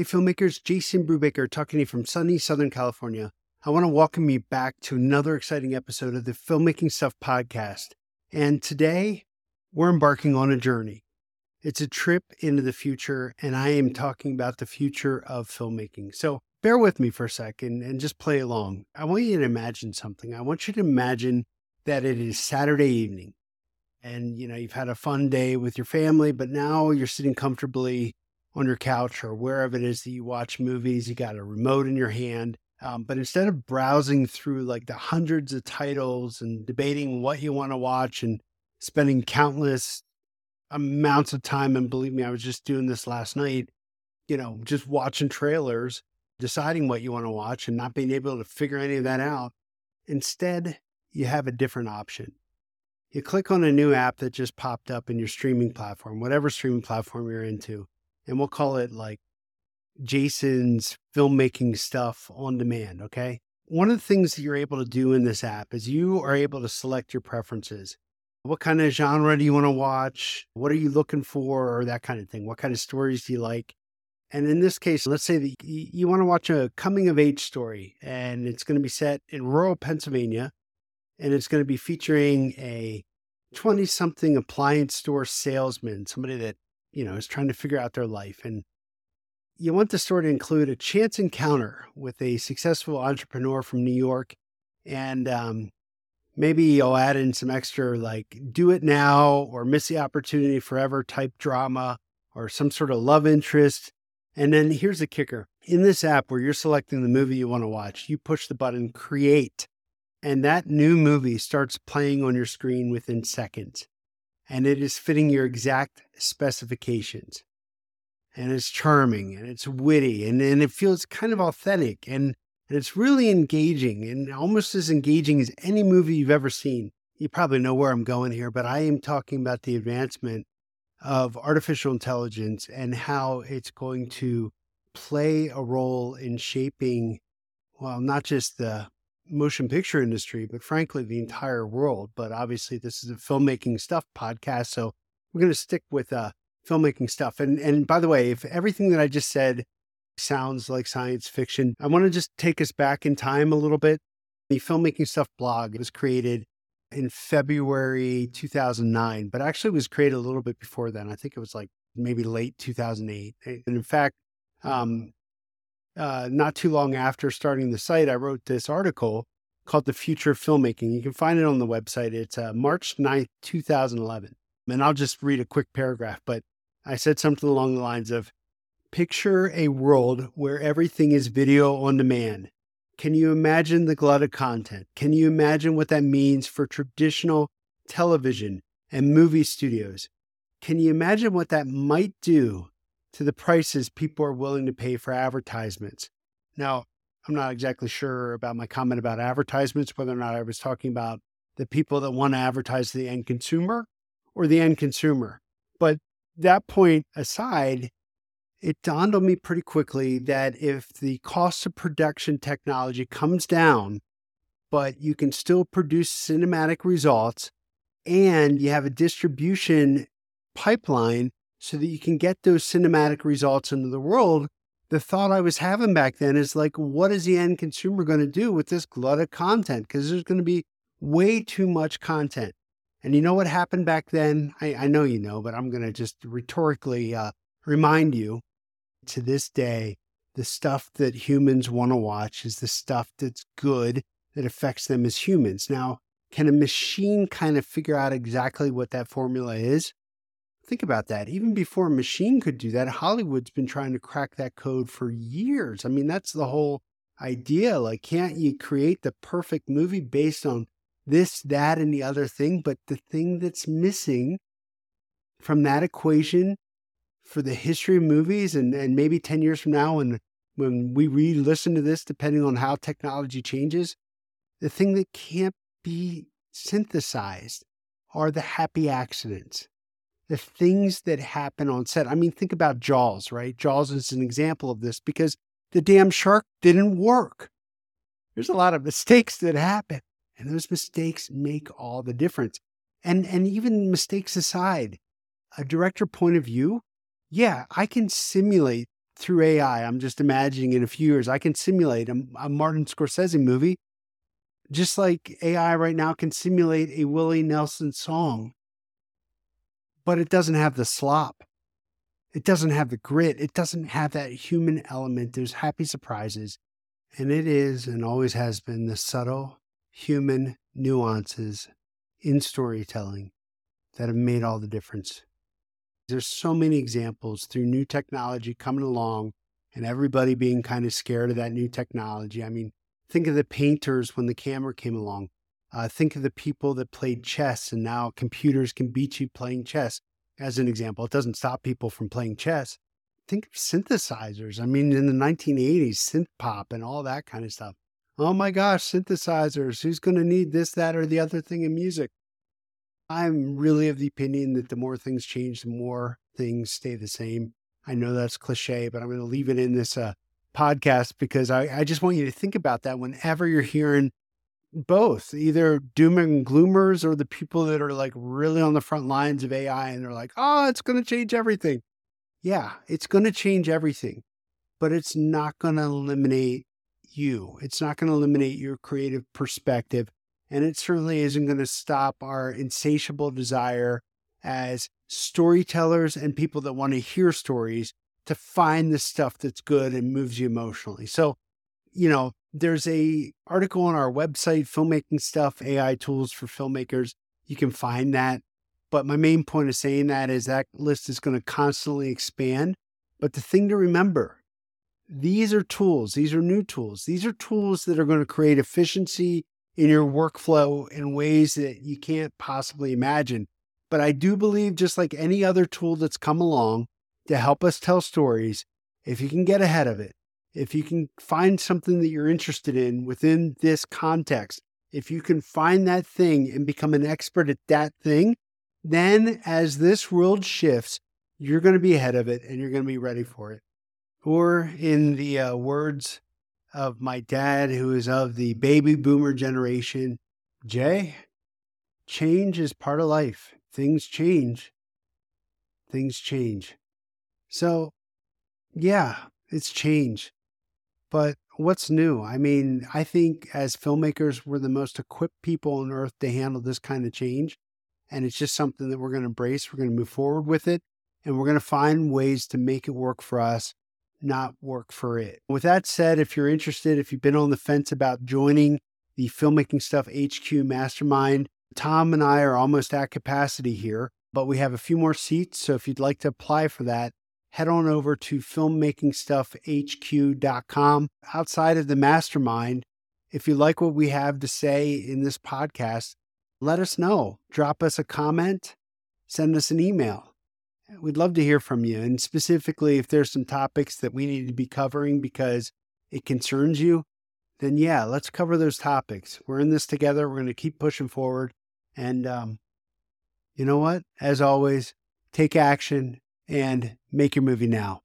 Hey, filmmakers, Jason Brubaker talking to you from sunny Southern California. I want to welcome you back to another exciting episode of the Filmmaking Stuff podcast. And today, we're embarking on a journey. It's a trip into the future, and I am talking about the future of filmmaking. So bear with me for a second and just play along. I want you to imagine something. I want you to imagine that it is Saturday evening and you know you've had a fun day with your family but now you're sitting comfortably on your couch or wherever it is that you watch movies. You got a remote in your hand. Um, but instead of browsing through like the hundreds of titles and debating what you want to watch and spending countless amounts of time, and believe me, I was just doing this last night, you know, just watching trailers, deciding what you want to watch and not being able to figure any of that out. Instead, you have a different option. You click on a new app that just popped up in your streaming platform, whatever streaming platform you're into and we'll call it like Jason's filmmaking stuff on demand. Okay. One of the things that you're able to do in this app is you are able to select your preferences. What kind of genre do you want to watch? What are you looking for? Or that kind of thing. What kind of stories do you like? And in this case, let's say that you want to watch a coming of age story and it's going to be set in rural Pennsylvania and it's going to be featuring a 20 something appliance store salesman, somebody that you know, is trying to figure out their life. And you want the story to include a chance encounter with a successful entrepreneur from New York. And um, maybe you'll add in some extra like do it now or miss the opportunity forever type drama or some sort of love interest. And then here's the kicker in this app where you're selecting the movie you want to watch, you push the button create, and that new movie starts playing on your screen within seconds and it is fitting your exact specifications. And it's charming and it's witty and, and it feels kind of authentic and, and it's really engaging and almost as engaging as any movie you've ever seen. You probably know where I'm going here, but I am talking about the advancement of artificial intelligence and how it's going to play a role in shaping, well, not just the motion picture industry, but frankly, the entire world. But obviously, this is a filmmaking stuff podcast. So we're going to stick with uh, filmmaking stuff. And, and by the way, if everything that I just said sounds like science fiction, I want to just take us back in time a little bit. The filmmaking stuff blog was created in February 2009, but actually was created a little bit before then. I think it was like maybe late 2008. And in fact, um, uh, not too long after starting the site, I wrote this article called The Future of Filmmaking. You can find it on the website. It's uh, March 9th, 2011. And I'll just read a quick paragraph, but I said something along the lines of Picture a world where everything is video on demand. Can you imagine the glut of content? Can you imagine what that means for traditional television and movie studios? Can you imagine what that might do to the prices people are willing to pay for advertisements. Now, I'm not exactly sure about my comment about advertisements, whether or not I was talking about the people that want to advertise to the end consumer or the end consumer. But that point aside, it dawned on me pretty quickly that if the cost of production technology comes down, but you can still produce cinematic results and you have a distribution pipeline so that you can get those cinematic results into the world. The thought I was having back then is like, what is the end consumer going to do with this glut of content? Because there's going to be way too much content. And you know what happened back then? I, I know you know, but I'm going to just rhetorically uh, remind you to this day, the stuff that humans want to watch is the stuff that's good, that affects them as humans. Now, can a machine kind of figure out exactly what that formula is? Think about that. Even before a machine could do that, Hollywood's been trying to crack that code for years. I mean, that's the whole idea. Like, can't you create the perfect movie based on this, that, and the other thing? But the thing that's missing from that equation for the history of movies and, and maybe 10 years from now when when we re-listen to this, depending on how technology changes, the thing that can't be synthesized are the happy accidents the things that happen on set. I mean, think about Jaws, right? Jaws is an example of this because the damn shark didn't work. There's a lot of mistakes that happen, and those mistakes make all the difference. And and even mistakes aside, a director point of view, yeah, I can simulate through AI, I'm just imagining in a few years, I can simulate a, a Martin Scorsese movie, just like AI right now can simulate a Willie Nelson song. But it doesn't have the slop. It doesn't have the grit. It doesn't have that human element. There's happy surprises. And it is and always has been the subtle human nuances in storytelling that have made all the difference. There's so many examples through new technology coming along and everybody being kind of scared of that new technology. I mean, think of the painters when the camera came along. Uh, think of the people that played chess and now computers can beat you playing chess, as an example. It doesn't stop people from playing chess. Think of synthesizers. I mean, in the 1980s, synth pop and all that kind of stuff. Oh my gosh, synthesizers. Who's going to need this, that, or the other thing in music? I'm really of the opinion that the more things change, the more things stay the same. I know that's cliche, but I'm going to leave it in this uh, podcast because I, I just want you to think about that whenever you're hearing both either doom and gloomers or the people that are like really on the front lines of AI and they're like, oh, it's going to change everything. Yeah, it's going to change everything, but it's not going to eliminate you. It's not going to eliminate your creative perspective. And it certainly isn't going to stop our insatiable desire as storytellers and people that want to hear stories to find the stuff that's good and moves you emotionally. So, you know, there's a article on our website, filmmaking stuff, AI tools for filmmakers. You can find that. But my main point of saying that is that list is going to constantly expand. But the thing to remember, these are tools, these are new tools. These are tools that are going to create efficiency in your workflow in ways that you can't possibly imagine. But I do believe, just like any other tool that's come along to help us tell stories, if you can get ahead of it, if you can find something that you're interested in within this context, if you can find that thing and become an expert at that thing, then as this world shifts, you're going to be ahead of it and you're going to be ready for it. Or, in the uh, words of my dad, who is of the baby boomer generation, Jay, change is part of life. Things change. Things change. So, yeah, it's change. But what's new? I mean, I think as filmmakers, we're the most equipped people on earth to handle this kind of change. And it's just something that we're going to embrace. We're going to move forward with it. And we're going to find ways to make it work for us, not work for it. With that said, if you're interested, if you've been on the fence about joining the Filmmaking Stuff HQ Mastermind, Tom and I are almost at capacity here, but we have a few more seats. So if you'd like to apply for that, head on over to filmmakingstuffhq.com. Outside of the mastermind, if you like what we have to say in this podcast, let us know. Drop us a comment, send us an email. We'd love to hear from you. And specifically, if there's some topics that we need to be covering because it concerns you, then yeah, let's cover those topics. We're in this together. We're going to keep pushing forward. And um, you know what? As always, take action and make your movie now.